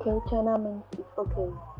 okay tournament is okay.